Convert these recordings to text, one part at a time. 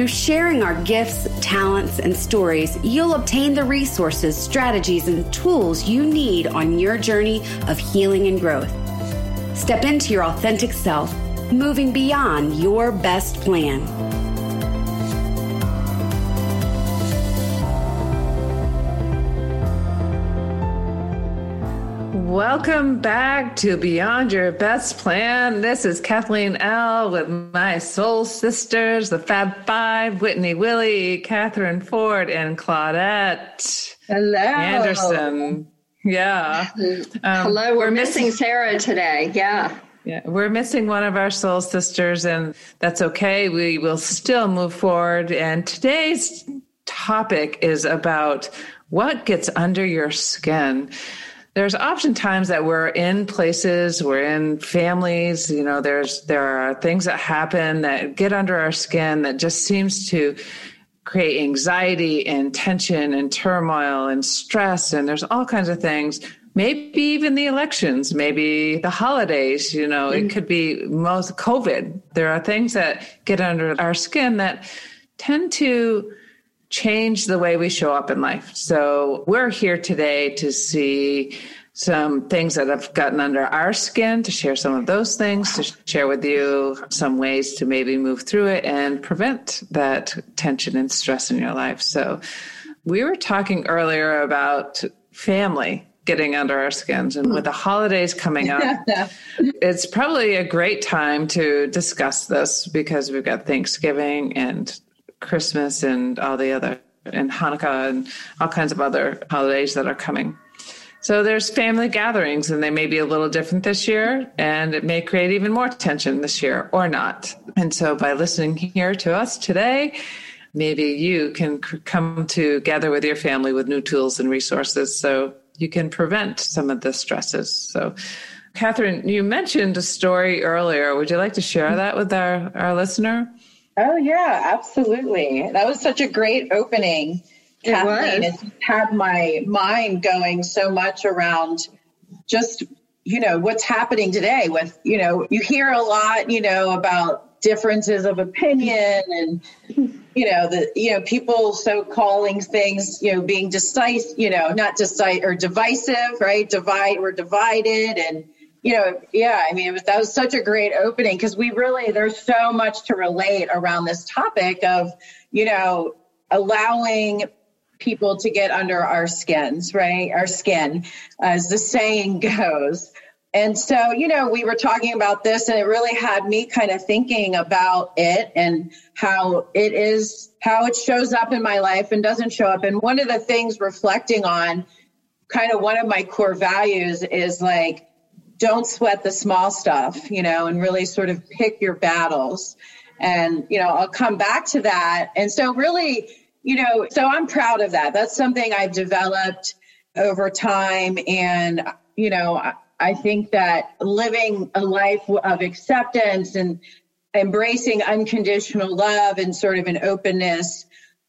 through sharing our gifts, talents, and stories, you'll obtain the resources, strategies, and tools you need on your journey of healing and growth. Step into your authentic self, moving beyond your best plan. Welcome back to Beyond Your Best Plan. This is Kathleen L. with my soul sisters, the Fab Five, Whitney Willie, Catherine Ford, and Claudette. Hello. Anderson. Yeah. Um, Hello. We're, missing Sarah today. Yeah. Yeah, we're missing one of our soul sisters, and that's okay. We will still move forward. And today's topic is about what gets under your skin there's oftentimes that we're in places, we're in families, you know, there's there are things that happen that get under our skin that just seems to create anxiety and tension and turmoil and stress and there's all kinds of things maybe even the elections maybe the holidays you know mm-hmm. it could be most covid there are things that get under our skin that tend to change the way we show up in life. So we're here today to see some things that have gotten under our skin, to share some of those things, to share with you some ways to maybe move through it and prevent that tension and stress in your life. So we were talking earlier about family getting under our skins and with the holidays coming up it's probably a great time to discuss this because we've got thanksgiving and Christmas and all the other, and Hanukkah and all kinds of other holidays that are coming. So there's family gatherings, and they may be a little different this year, and it may create even more tension this year or not. And so by listening here to us today, maybe you can come together with your family with new tools and resources so you can prevent some of the stresses. So, Catherine, you mentioned a story earlier. Would you like to share that with our, our listener? Oh yeah, absolutely. That was such a great opening. It Kathleen. It had my mind going so much around just you know what's happening today with you know you hear a lot you know about differences of opinion and you know the you know people so calling things you know being decisive you know not decisive or divisive right divide we're divided and you know, yeah, I mean, it was, that was such a great opening because we really, there's so much to relate around this topic of, you know, allowing people to get under our skins, right? Our skin, as the saying goes. And so, you know, we were talking about this and it really had me kind of thinking about it and how it is, how it shows up in my life and doesn't show up. And one of the things reflecting on kind of one of my core values is like, don't sweat the small stuff, you know, and really sort of pick your battles. And, you know, I'll come back to that. And so, really, you know, so I'm proud of that. That's something I've developed over time. And, you know, I think that living a life of acceptance and embracing unconditional love and sort of an openness,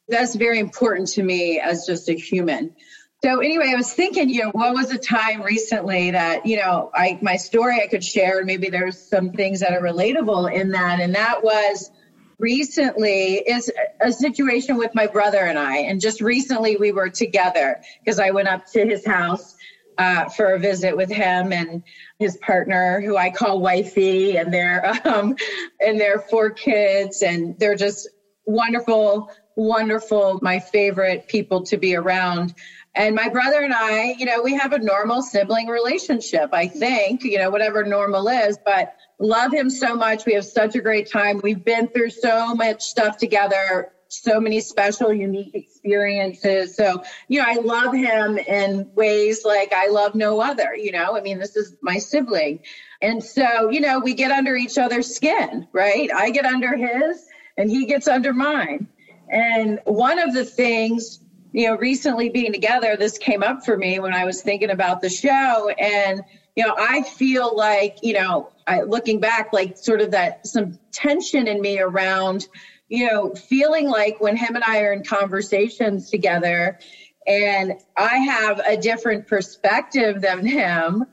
that's very important to me as just a human. So anyway, I was thinking, you know, what was a time recently that, you know, I my story I could share, and maybe there's some things that are relatable in that. And that was recently is a situation with my brother and I. And just recently we were together because I went up to his house uh, for a visit with him and his partner, who I call wifey, and their um, and their four kids, and they're just wonderful, wonderful, my favorite people to be around. And my brother and I, you know, we have a normal sibling relationship, I think, you know, whatever normal is, but love him so much. We have such a great time. We've been through so much stuff together, so many special, unique experiences. So, you know, I love him in ways like I love no other, you know, I mean, this is my sibling. And so, you know, we get under each other's skin, right? I get under his and he gets under mine. And one of the things, you know, recently being together, this came up for me when I was thinking about the show. And, you know, I feel like, you know, I, looking back, like sort of that some tension in me around, you know, feeling like when him and I are in conversations together and I have a different perspective than him,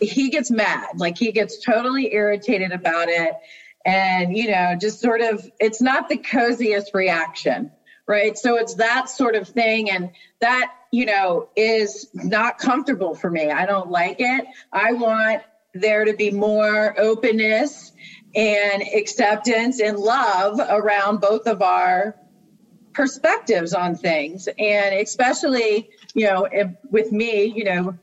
he gets mad. Like he gets totally irritated about it. And, you know, just sort of, it's not the coziest reaction, right? So it's that sort of thing. And that, you know, is not comfortable for me. I don't like it. I want there to be more openness and acceptance and love around both of our perspectives on things. And especially, you know, with me, you know,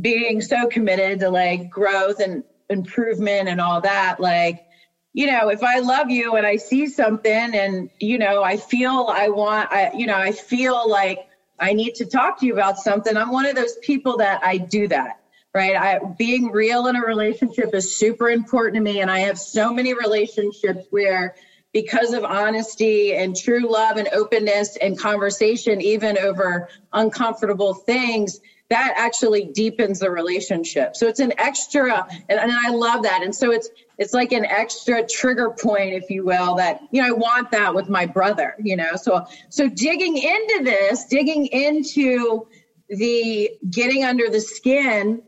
being so committed to like growth and improvement and all that, like, you know, if I love you and I see something and, you know, I feel I want, I, you know, I feel like I need to talk to you about something, I'm one of those people that I do that right? I, being real in a relationship is super important to me. And I have so many relationships where, because of honesty and true love and openness and conversation, even over uncomfortable things, that actually deepens the relationship. So it's an extra, and, and I love that. And so it's it's like an extra trigger point, if you will, that you know I want that with my brother. You know, so so digging into this, digging into the getting under the skin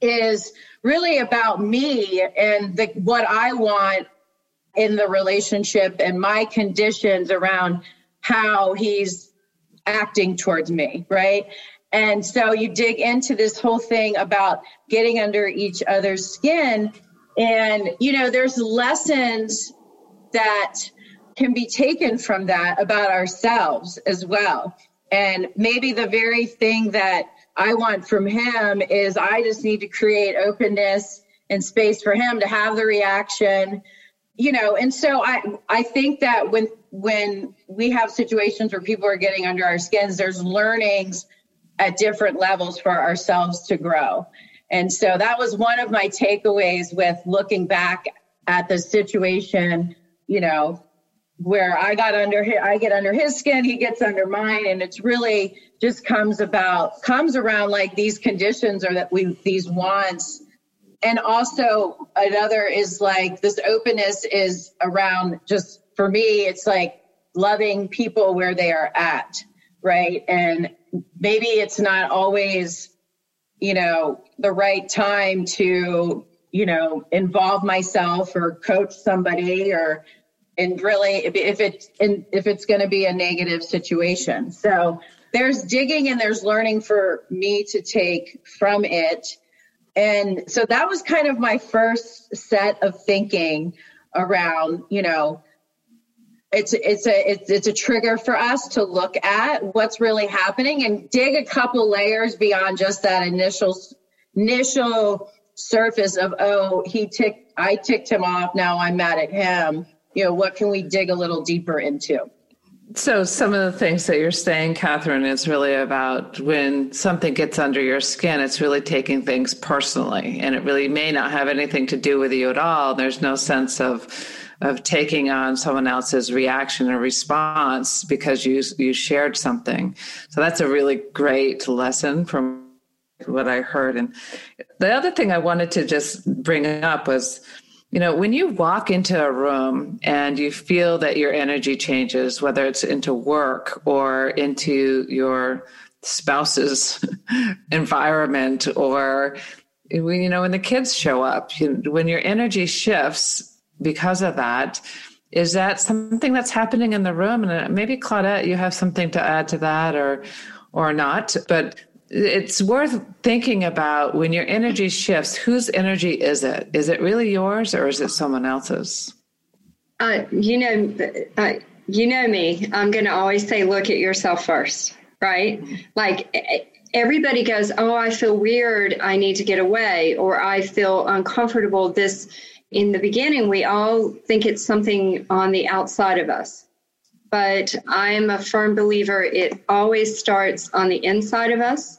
is really about me and the, what I want in the relationship and my conditions around how he's acting towards me, right? And so you dig into this whole thing about getting under each other's skin. And, you know, there's lessons that can be taken from that about ourselves as well. And maybe the very thing that I want from him is I just need to create openness and space for him to have the reaction you know and so i i think that when when we have situations where people are getting under our skins there's learnings at different levels for ourselves to grow and so that was one of my takeaways with looking back at the situation you know where I got under I get under his skin, he gets under mine, and it's really just comes about comes around like these conditions or that we these wants, and also another is like this openness is around just for me, it's like loving people where they are at, right? And maybe it's not always, you know, the right time to you know involve myself or coach somebody or and really if it if it's going to be a negative situation. So there's digging and there's learning for me to take from it. And so that was kind of my first set of thinking around you know it's it's a it's, it's a trigger for us to look at what's really happening and dig a couple layers beyond just that initial initial surface of oh he ticked i ticked him off now i'm mad at him you know, what can we dig a little deeper into? So, some of the things that you're saying, Catherine, is really about when something gets under your skin, it's really taking things personally, and it really may not have anything to do with you at all. There's no sense of of taking on someone else's reaction or response because you you shared something. So that's a really great lesson from what I heard. And the other thing I wanted to just bring up was you know, when you walk into a room and you feel that your energy changes, whether it's into work or into your spouse's environment or you know when the kids show up you, when your energy shifts because of that is that something that's happening in the room? And maybe claudette you have something to add to that or or not but it's worth thinking about when your energy shifts whose energy is it? Is it really yours or is it someone else's? Uh, you know uh, you know me. I'm going to always say look at yourself first right? Like everybody goes oh i feel weird. I need to get away or i feel uncomfortable. This in the beginning we all think it's something on the outside of us but i'm a firm believer it always starts on the inside of us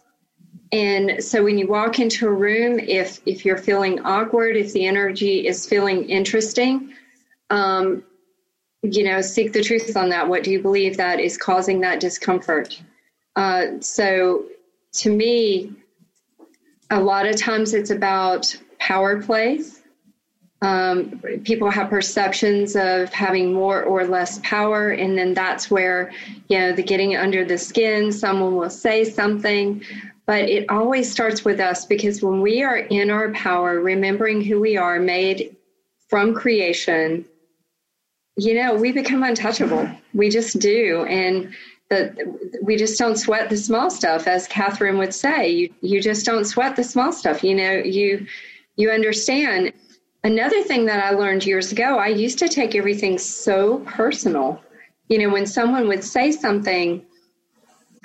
and so when you walk into a room, if if you're feeling awkward, if the energy is feeling interesting, um, you know, seek the truth on that. What do you believe that is causing that discomfort? Uh, so to me, a lot of times it's about power plays. Um, people have perceptions of having more or less power, and then that's where, you know, the getting under the skin, someone will say something. But it always starts with us because when we are in our power, remembering who we are, made from creation, you know, we become untouchable. We just do. And that we just don't sweat the small stuff, as Catherine would say. You you just don't sweat the small stuff. You know, you you understand. Another thing that I learned years ago, I used to take everything so personal. You know, when someone would say something,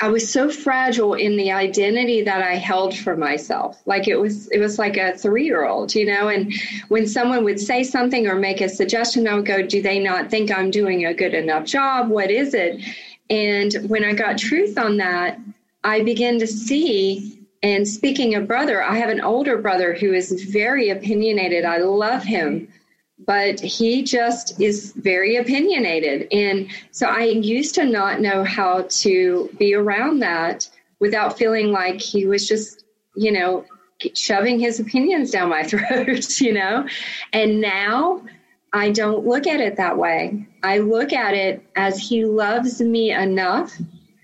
I was so fragile in the identity that I held for myself. Like it was it was like a 3-year-old, you know, and when someone would say something or make a suggestion, I would go, "Do they not think I'm doing a good enough job? What is it?" And when I got truth on that, I began to see and speaking of brother, I have an older brother who is very opinionated. I love him but he just is very opinionated. And so I used to not know how to be around that without feeling like he was just, you know, shoving his opinions down my throat, you know? And now I don't look at it that way. I look at it as he loves me enough.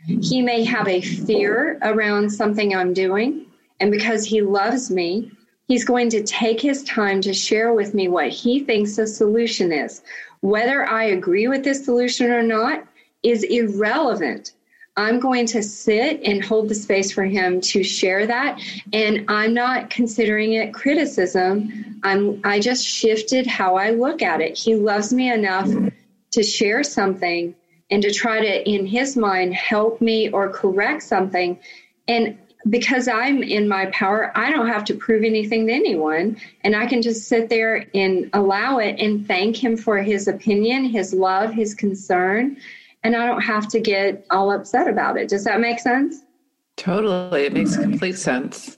He may have a fear around something I'm doing. And because he loves me, He's going to take his time to share with me what he thinks the solution is. Whether I agree with this solution or not is irrelevant. I'm going to sit and hold the space for him to share that. And I'm not considering it criticism. I'm, I just shifted how I look at it. He loves me enough to share something and to try to, in his mind, help me or correct something. And because I'm in my power, I don't have to prove anything to anyone. And I can just sit there and allow it and thank him for his opinion, his love, his concern. And I don't have to get all upset about it. Does that make sense? Totally. It makes complete sense.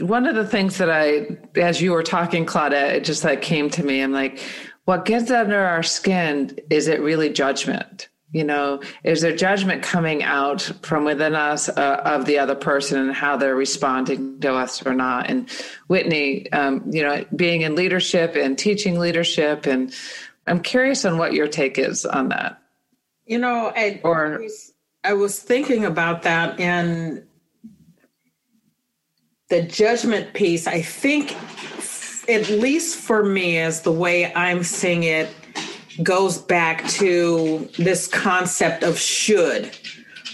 One of the things that I, as you were talking, Claudette, it just like came to me. I'm like, what gets under our skin is it really judgment? You know is there judgment coming out from within us uh, of the other person and how they're responding to us or not? And whitney um, you know being in leadership and teaching leadership and i'm curious on what your take is on that. You know I, or I was thinking about that and the judgment piece i think at least for me as the way i'm seeing it goes back to this concept of should,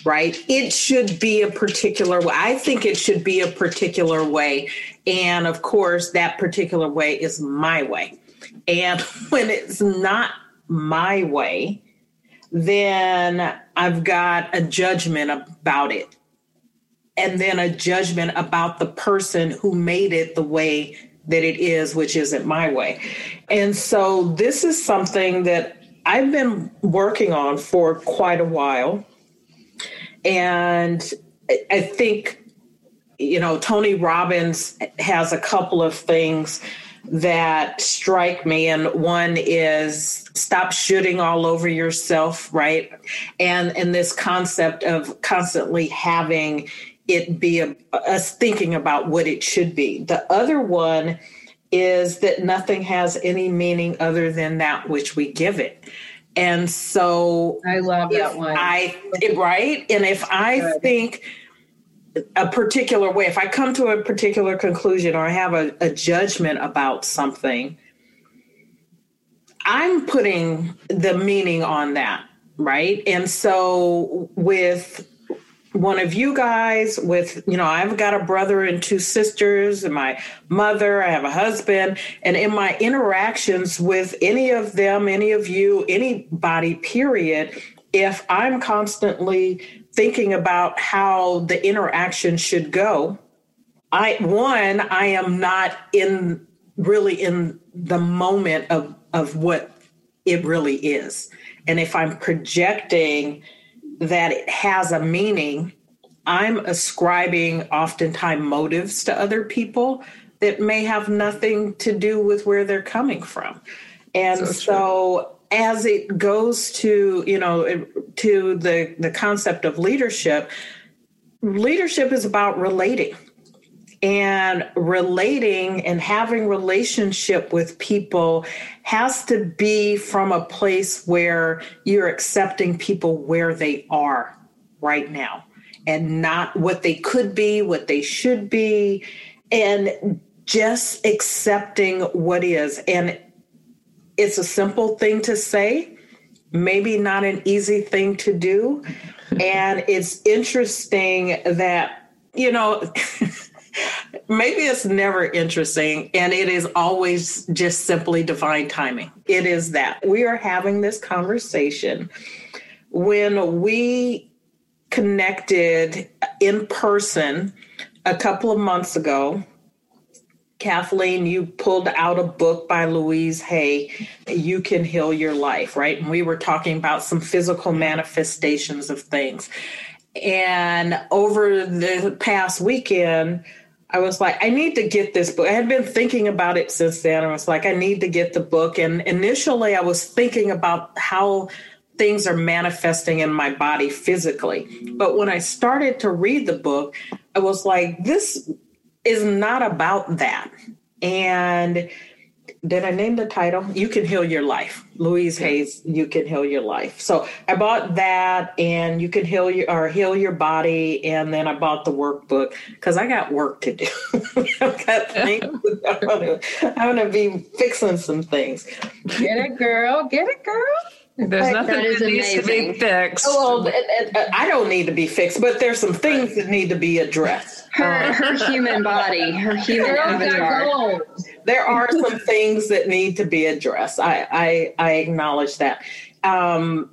right? It should be a particular way. I think it should be a particular way. And of course, that particular way is my way. And when it's not my way, then I've got a judgment about it. And then a judgment about the person who made it the way that it is, which isn't my way. And so this is something that I've been working on for quite a while. And I think, you know, Tony Robbins has a couple of things that strike me. And one is stop shoulding all over yourself, right? And and this concept of constantly having it be a, us thinking about what it should be. The other one is that nothing has any meaning other than that which we give it. And so I love that one. I right, and if I think a particular way, if I come to a particular conclusion or I have a, a judgment about something, I'm putting the meaning on that, right? And so with one of you guys with you know i've got a brother and two sisters and my mother i have a husband. And in my interactions with any of them any of you anybody period if i'm constantly thinking about how the interaction should go i one i am not in really in the moment of of what it really is. And if i'm projecting that it has a meaning, I'm ascribing oftentimes motives to other people that may have nothing to do with where they're coming from. And so, so as it goes to you know to the the concept of leadership leadership is about relating and relating and having relationship with people has to be from a place where you're accepting people where they are right now and not what they could be what they should be and just accepting what is. And it's a simple thing to say maybe not an easy thing to do. And it's interesting that you know maybe it's never interesting and it is always just simply divine timing it is that we are having this conversation when we connected in person a couple of months ago Kathleen, you pulled out a book by Louise Hay, You Can Heal Your Life, right? And we were talking about some physical manifestations of things. And over the past weekend, I was like, I need to get this book. I had been thinking about it since then. I was like, I need to get the book. And initially, I was thinking about how things are manifesting in my body physically. But when I started to read the book, I was like, this is not about that. And did I name the title? You Can Heal Your Life. Louise Hay's, You Can Heal Your Life. So I bought that and you can heal your or heal your body. And then I bought the workbook because I got work to do. I've got things I'm gonna be fixing some things. Get it, girl. Get it, girl. There's nothing that, that needs to be fixed. Oh, well, uh, I don't need to be fixed, but there's some things that need to be addressed. Her, her uh, human body, her human avatar. There are some things that need to be addressed. I I, I acknowledge that, um,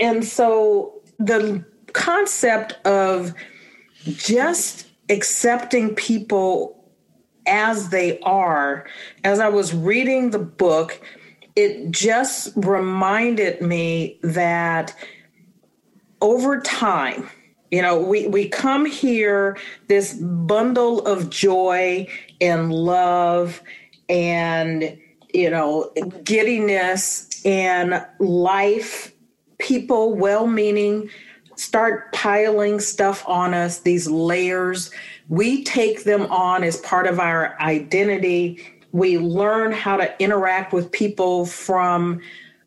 and so the concept of just accepting people as they are. As I was reading the book it just reminded me that over time, you know, we, we come here, this bundle of joy and love and, you know, giddiness and life, people, well meaning, start piling stuff on us, these layers. We take them on as part of our identity we learn how to interact with people from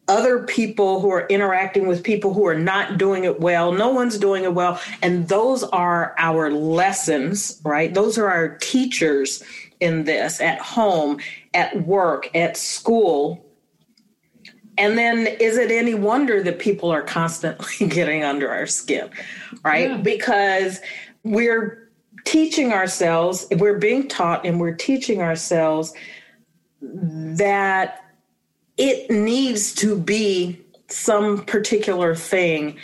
other people who are interacting with people who are not doing it well. No one's doing it well. And those are our lessons, right? Those are our teachers in this at home, at work, at school. And then is it any wonder that people are constantly getting under our skin, right? Yeah. Because we're teaching ourselves, we're being taught and we're teaching ourselves that it needs to be some particular thing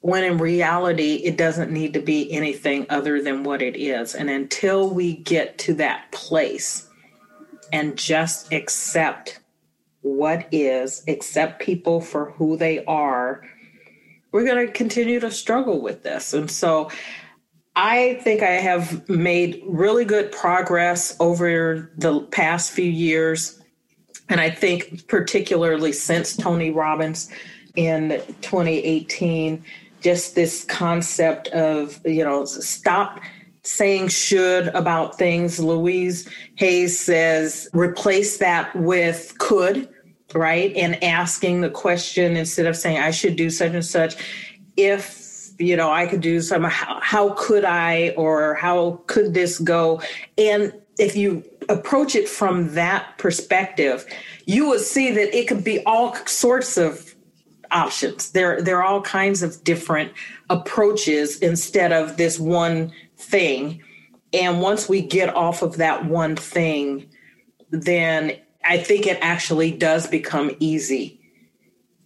when in reality it doesn't need to be anything other than what it is. And until we get to that place and just accept what is, accept people for who they are, we're going to continue to struggle with this. And so I think I have made really good progress over the past few years. And I think, particularly since Tony Robbins in 2018, just this concept of, you know, stop saying should about things. Louise Hayes says replace that with could, right? And asking the question instead of saying I should do such and such. If you know i could do some how, how could i or how could this go and if you approach it from that perspective you will see that it could be all sorts of options there there are all kinds of different approaches instead of this one thing and once we get off of that one thing then i think it actually does become easy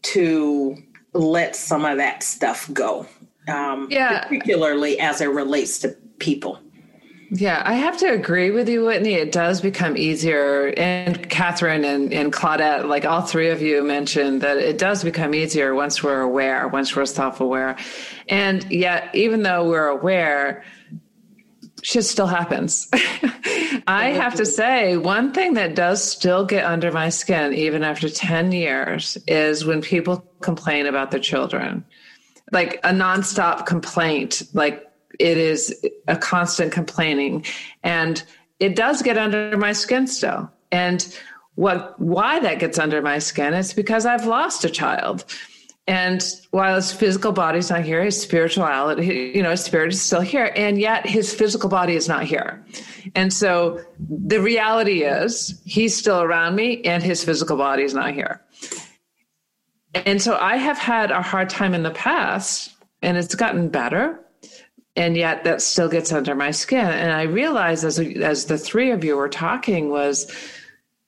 to let some of that stuff go um, yeah. particularly as it relates to people. Yeah, I have to agree with you, Whitney. It does become easier. And Catherine and, and Claudette, like all three of you mentioned, that it does become easier once we're aware, once we're self aware. And yet, even though we're aware, shit still happens. I have to say, one thing that does still get under my skin, even after 10 years, is when people complain about their children. Like a nonstop complaint, like it is a constant complaining. And it does get under my skin still. And what why that gets under my skin is because I've lost a child. And while his physical body's not here, his spirituality, you know, his spirit is still here. And yet his physical body is not here. And so the reality is he's still around me and his physical body is not here. And so I have had a hard time in the past and it's gotten better. And yet that still gets under my skin. And I realized as, as the three of you were talking was,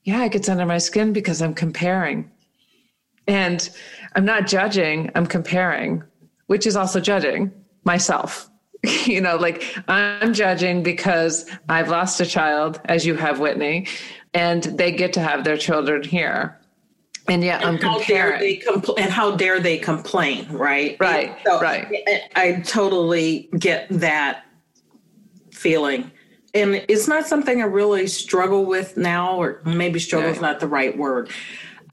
yeah, it gets under my skin because I'm comparing. And I'm not judging, I'm comparing, which is also judging myself. you know, like I'm judging because I've lost a child, as you have, Whitney, and they get to have their children here. And yet and I'm comparing. Compl- and how dare they complain, right? Right, so right. I totally get that feeling and it's not something I really struggle with now, or maybe struggle is not the right word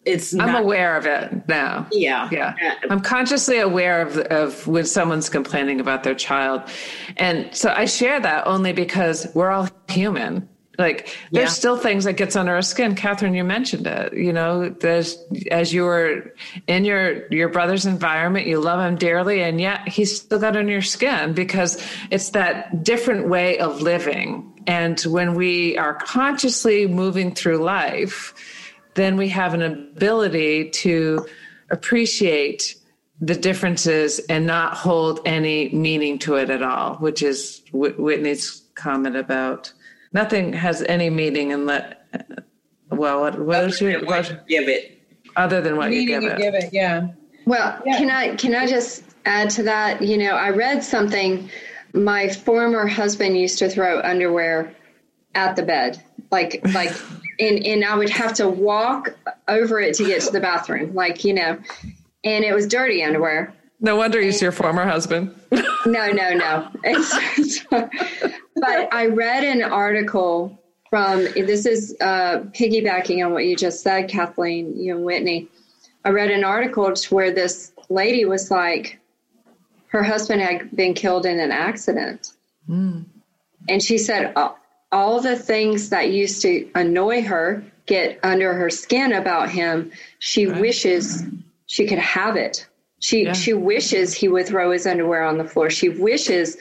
it's I'm aware of it now. Yeah. Yeah. Uh, I'm consciously aware of of when someone's complaining about their child. And so I share that only because we're all human. Like there's yeah. still things that gets under our skin. Catherine, you mentioned it. You know, there's as you were in your your brother's environment, you love him dearly, and yet he's still got under your skin because it's that different way of living. And when we are consciously moving through life, then we have an ability to appreciate the differences and not hold any meaning to it at all, which is Whitney's comment about nothing has any meaning and let well what what is your what, give it other than what you give, you it. give it yeah well yeah. can i can i just add to that you know i read something my former husband used to throw underwear at the bed like like and and I would have to walk over it to get to the bathroom, like you know, and it was dirty underwear. No wonder he's your former husband. no, no, no. It's, but I read an article from this is uh, piggybacking on what you just said, Kathleen, you and Whitney. I read an article where this lady was like, her husband had been killed in an accident. Mm. And she said, oh, all the things that used to annoy her get under her skin about him she right. wishes she could have it she yeah. she wishes he would throw his underwear on the floor she wishes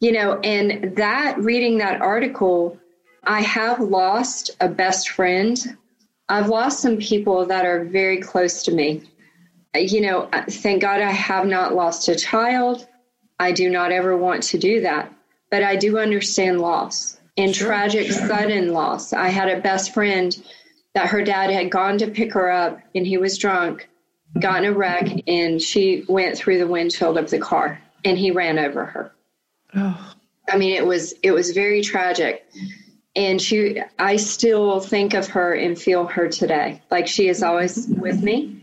you know and that reading that article i have lost a best friend i've lost some people that are very close to me uh, you know uh, thank god i have not lost a child i do not ever want to do that but i do understand loss and sure, tragic sure. sudden loss. I had a best friend that her dad had gone to pick her up and he was drunk, got in a wreck, and she went through the windshield of the car and he ran over her. Oh. I mean, it was it was very tragic. And she I still think of her and feel her today. Like she is always with me.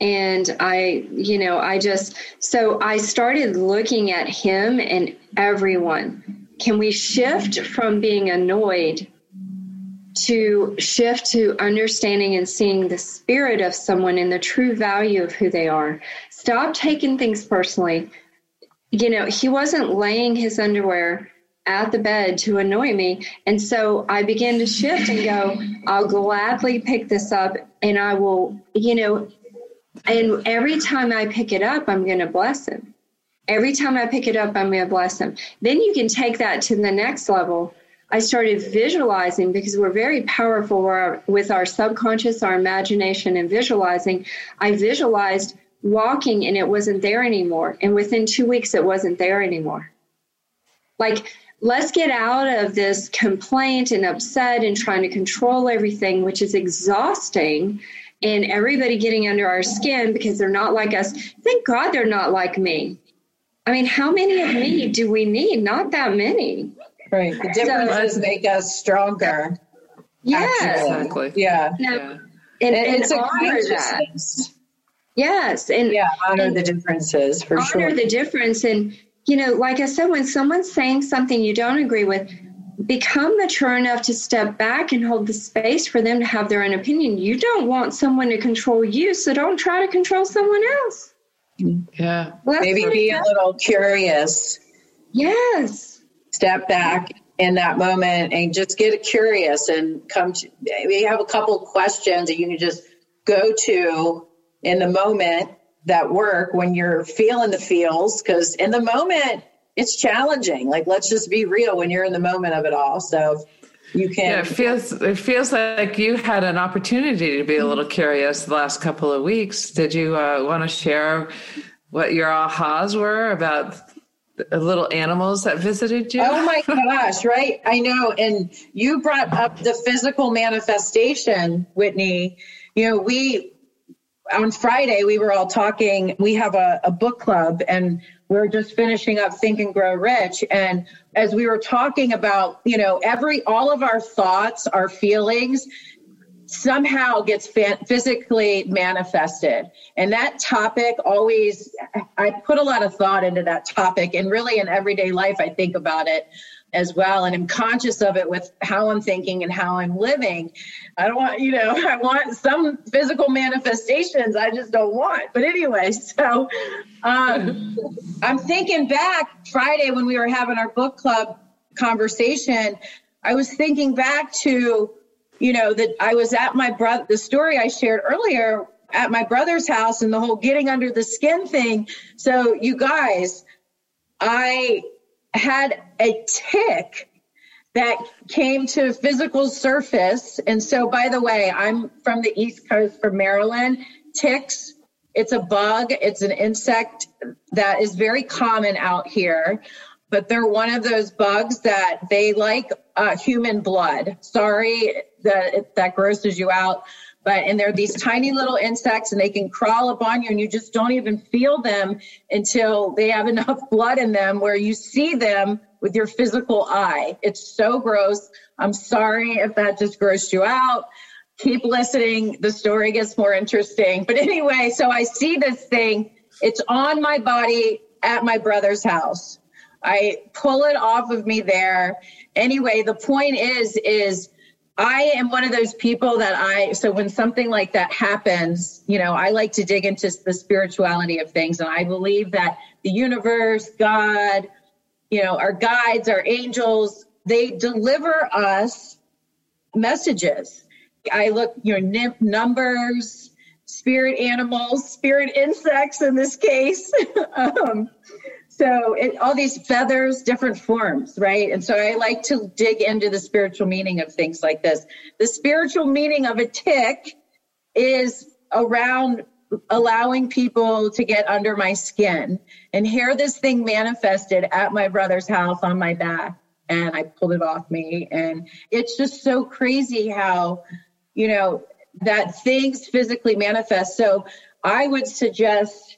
And I, you know, I just so I started looking at him and everyone can we shift from being annoyed to shift to understanding and seeing the spirit of someone and the true value of who they are? Stop taking things personally. You know, he wasn't laying his underwear at the bed to annoy me. And so I began to shift and go, I'll gladly pick this up and I will, you know, and every time I pick it up, I'm going to bless him. Every time I pick it up, I'm going to bless him. Then you can take that to the next level. I started visualizing because we're very powerful with our subconscious, our imagination, and visualizing. I visualized walking and it wasn't there anymore. And within two weeks, it wasn't there anymore. Like, let's get out of this complaint and upset and trying to control everything, which is exhausting, and everybody getting under our skin because they're not like us. Thank God they're not like me. I mean, how many of me do we need? Not that many. Right. The differences so, make us stronger. Yes. Exactly. Yeah. Now, yeah. And, and, and, it's honor that. Yes. And yeah, honor and the differences for honor sure. Honor the difference. And, you know, like I said, when someone's saying something you don't agree with, become mature enough to step back and hold the space for them to have their own opinion. You don't want someone to control you, so don't try to control someone else. Yeah. Well, Maybe be a little curious. Yes. Step back in that moment and just get curious and come to we have a couple questions that you can just go to in the moment that work when you're feeling the feels because in the moment it's challenging. Like let's just be real when you're in the moment of it all. So you can yeah, it feels it feels like you had an opportunity to be a little curious the last couple of weeks. Did you uh, want to share what your ahas were about little animals that visited you? Oh my gosh, right? I know. And you brought up the physical manifestation, Whitney. You know, we on Friday we were all talking. We have a, a book club and we're just finishing up Think and Grow Rich. And as we were talking about, you know, every all of our thoughts, our feelings, somehow gets physically manifested. And that topic always, I put a lot of thought into that topic. And really in everyday life, I think about it as well. And I'm conscious of it with how I'm thinking and how I'm living. I don't want, you know, I want some physical manifestations I just don't want. But anyway, so um, I'm thinking back Friday when we were having our book club conversation. I was thinking back to you know, that I was at my brother, the story I shared earlier at my brother's house and the whole getting under the skin thing. So, you guys, I had a tick that came to physical surface. And so, by the way, I'm from the East Coast, from Maryland. Ticks, it's a bug, it's an insect that is very common out here but they're one of those bugs that they like uh, human blood. Sorry that that grosses you out, but and they're these tiny little insects, and they can crawl up on you, and you just don't even feel them until they have enough blood in them where you see them with your physical eye. It's so gross. I'm sorry if that just grossed you out. Keep listening. The story gets more interesting. But anyway, so I see this thing. It's on my body at my brother's house I pull it off of me there. Anyway, the point is, is I am one of those people that I, so when something like that happens, you know, I like to dig into the spirituality of things. And I believe that the universe, God, you know, our guides, our angels, they deliver us messages. I look, you know, numbers, spirit animals, spirit insects in this case. um, so it, all these feathers different forms right? And so i like to dig into the spiritual meaning of things like this. The spiritual meaning of a tick is around allowing people to get under my skin and here this thing manifested at my brother's house on my back. And i pulled it off me. And it's just so crazy how you know that things physically manifest. So i would suggest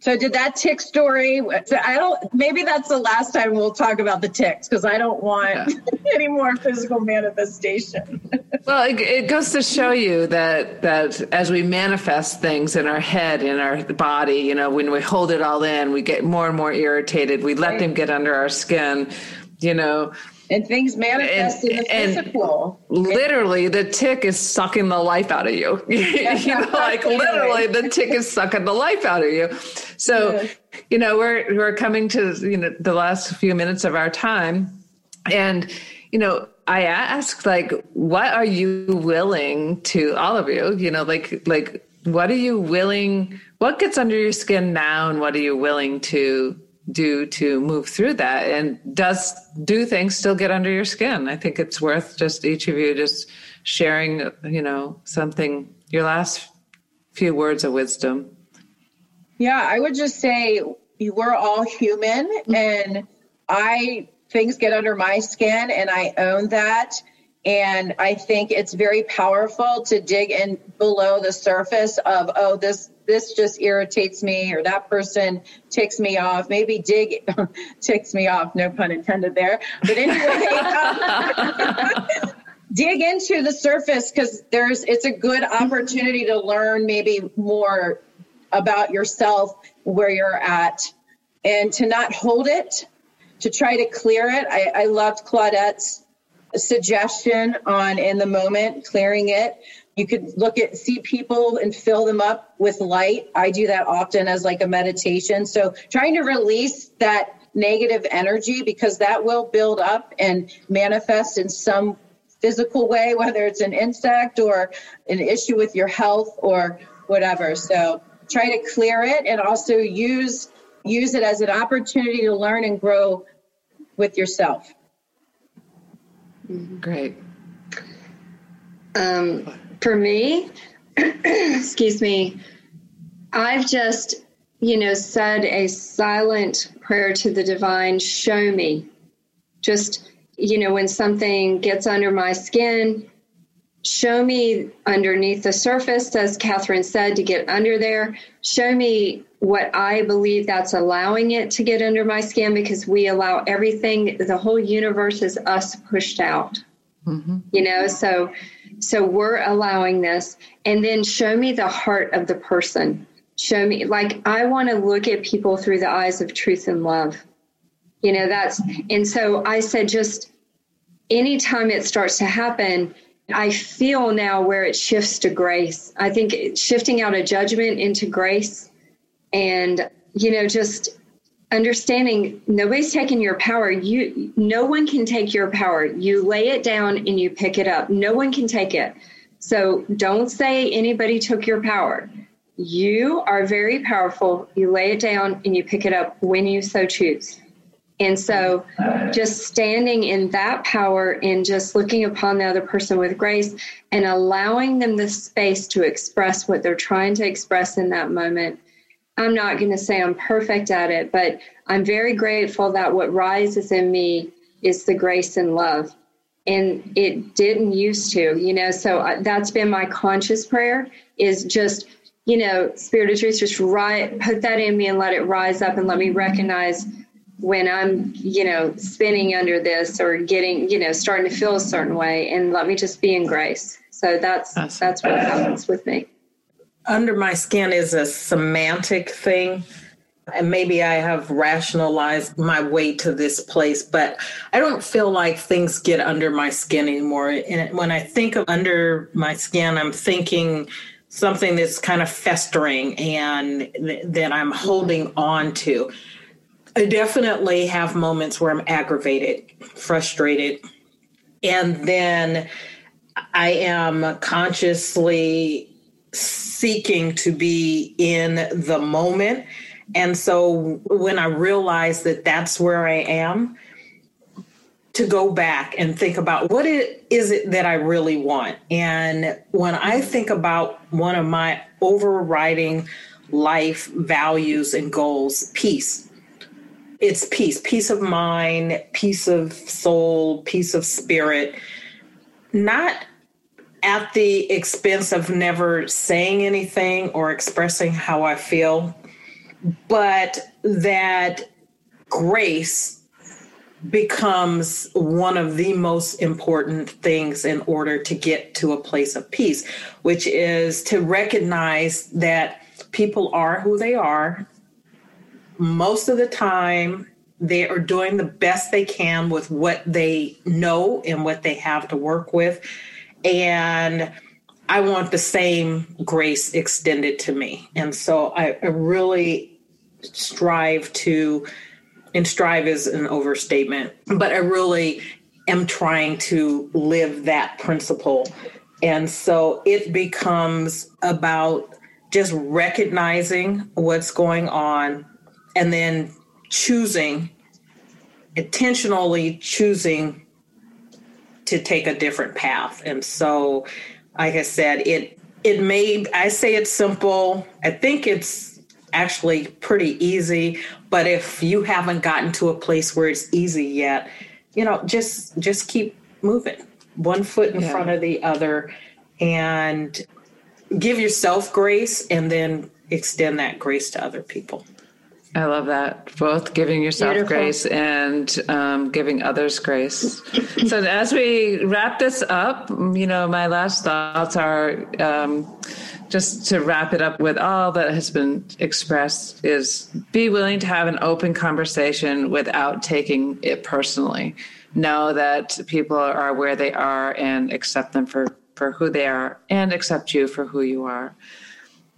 so did that tick story? I don't. Maybe that's the last time we'll talk about the ticks because I don't want yeah. any more physical manifestation. well, it, it, goes to show you that that as we manifest things in our head, in our body, you know, when we hold it all in, we get more and more irritated. We let right. them get under our skin. You know, and things manifest and, in the physical. Literally, the tick is sucking the life out of you. you know, like literally, the tick is sucking the life out of you. So, yeah. you know, we're we're coming to you know the last few minutes of our time, and you know, I ask like, what are you willing to all of you? You know, like like what are you willing? What gets under your skin now, and what are you willing to do to move through that. And does do things still get under your skin? I think it's worth just each of you just sharing you know something your last few words of wisdom. Yeah i would just say we're all human and i things get under my skin and i own that and i think it's very powerful to dig in below the surface of oh this this just irritates me or that person ticks me off. Maybe dig ticks me off, no pun intended there. But anyway, um, dig into the surface because there's it's a good opportunity to learn maybe more about yourself, where you're at, and to not hold it, to try to clear it. I, I loved Claudette's suggestion on in the moment, clearing it. You could look at, see people and fill them up with light. I do that often as like a meditation. So trying to release that negative energy because that will build up and manifest in some physical way, whether it's an insect or an issue with your health or whatever. So try to clear it and also use use it as an opportunity to learn and grow with yourself. Great. Um, for me, excuse me, I've just, you know, said a silent prayer to the divine, show me. Just, you know, when something gets under my skin, show me underneath the surface, as Catherine said, to get under there. Show me what I believe that's allowing it to get under my skin because we allow everything, the whole universe is us pushed out. Mm-hmm. You know, so so we're allowing this and then show me the heart of the person. Show me like I want to look at people through the eyes of truth and love. You know, that's and so I said just anytime it starts to happen, I feel now where it shifts to grace. I think shifting out of judgment into grace and, you know, just understanding nobody's taking your power. You, no one can take your power. You lay it down and you pick it up. No one can take it. So don't say anybody took your power. You are very powerful. You lay it down and you pick it up when you so choose. And so just standing in that power and just looking upon the other person with grace and allowing them the space to express what they're trying to express in that moment. I'm not going to say I'm perfect at it, but I'm very grateful that what rises in me is the grace and love. And it didn't used to, you know, so that's been my conscious prayer is just, you know, spirit of truth, just right, put that in me and let it rise up and let me recognize when I'm, you know, spinning under this or getting, you know, starting to feel a certain way and let me just be in grace. So that's awesome. that's what happens with me. Under my skin is a semantic thing. And maybe I have rationalized my way to this place, but I don't feel like things get under my skin anymore. And when I think of under my skin, I'm thinking something that's kind of festering and th- that I'm holding on to I definitely have moments where I'm aggravated, frustrated, and then I am consciously seeking to be in the moment. And so when I realize that that's where I am, to go back and think about what it is it that I really want. And when I think about one of my overriding life values and goals, peace it's peace, peace of mind, peace of soul, peace of spirit, not at the expense of never saying anything or expressing how I feel, but that grace becomes one of the most important things in order to get to a place of peace, which is to recognize that people are who they are most of the time they are doing the best they can with what they know and what they have to work with. And i want the same grace extended to me. And so i, I really strive to and strive is an overstatement but i really am trying to live that principle. And so it becomes about just recognizing what's going on and then choosing intentionally choosing to take a different path. And so like i said it it may i say it's simple. I think it's actually pretty easy but if you haven't gotten to a place where it's easy yet you know just just keep moving. One foot in yeah. front of the other and give yourself grace and then extend that grace to other people I love that. Both giving yourself Beautiful. grace and um, giving others grace. so, as we wrap this up, you know, my last thoughts are um, just to wrap it up with all that has been expressed is be willing to have an open conversation without taking it personally. Know that people are where they are and accept them for, for who they are and accept you for who you are.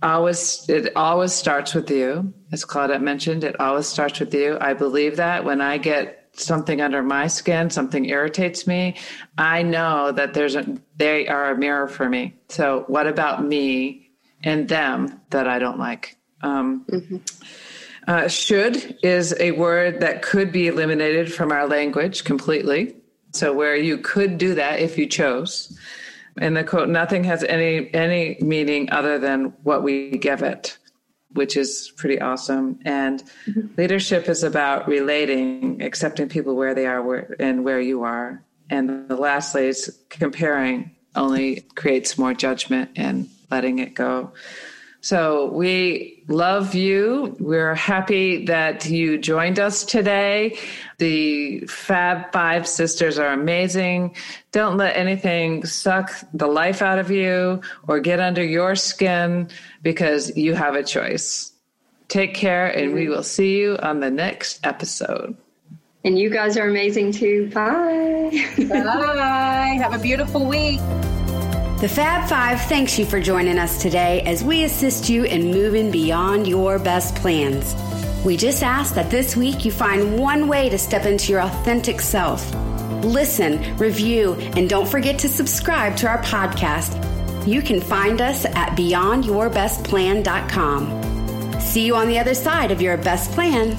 Always, it always starts with you. As Claudette mentioned, it always starts with you. I believe that when I get something under my skin, something irritates me, I know that there's a, they are a mirror for me. So what about me and them that I don't like? Um, mm-hmm. uh, should is a word that could be eliminated from our language completely. So where you could do that if you chose. And the quote, nothing has any any meaning other than what we give it which is pretty awesome. And mm-hmm. leadership is about relating, accepting people where they are where, and where you are. And the lastly is comparing only creates more judgment and letting it go. So we love you. We're happy that you joined us today. The Fab Five sisters are amazing. Don't let anything suck the life out of you or get under your skin because you have a choice. Take care, and we will see you on the next episode. And you guys are amazing too. Bye. Bye. Have a beautiful week. The Fab Five thanks you for joining us today as we assist you in moving beyond your best plans. We just ask that this week you find one way to step into your authentic self. Listen, review, and don't forget to subscribe to our podcast. You can find us at beyondyourbestplan.com. See you on the other side of your best plan.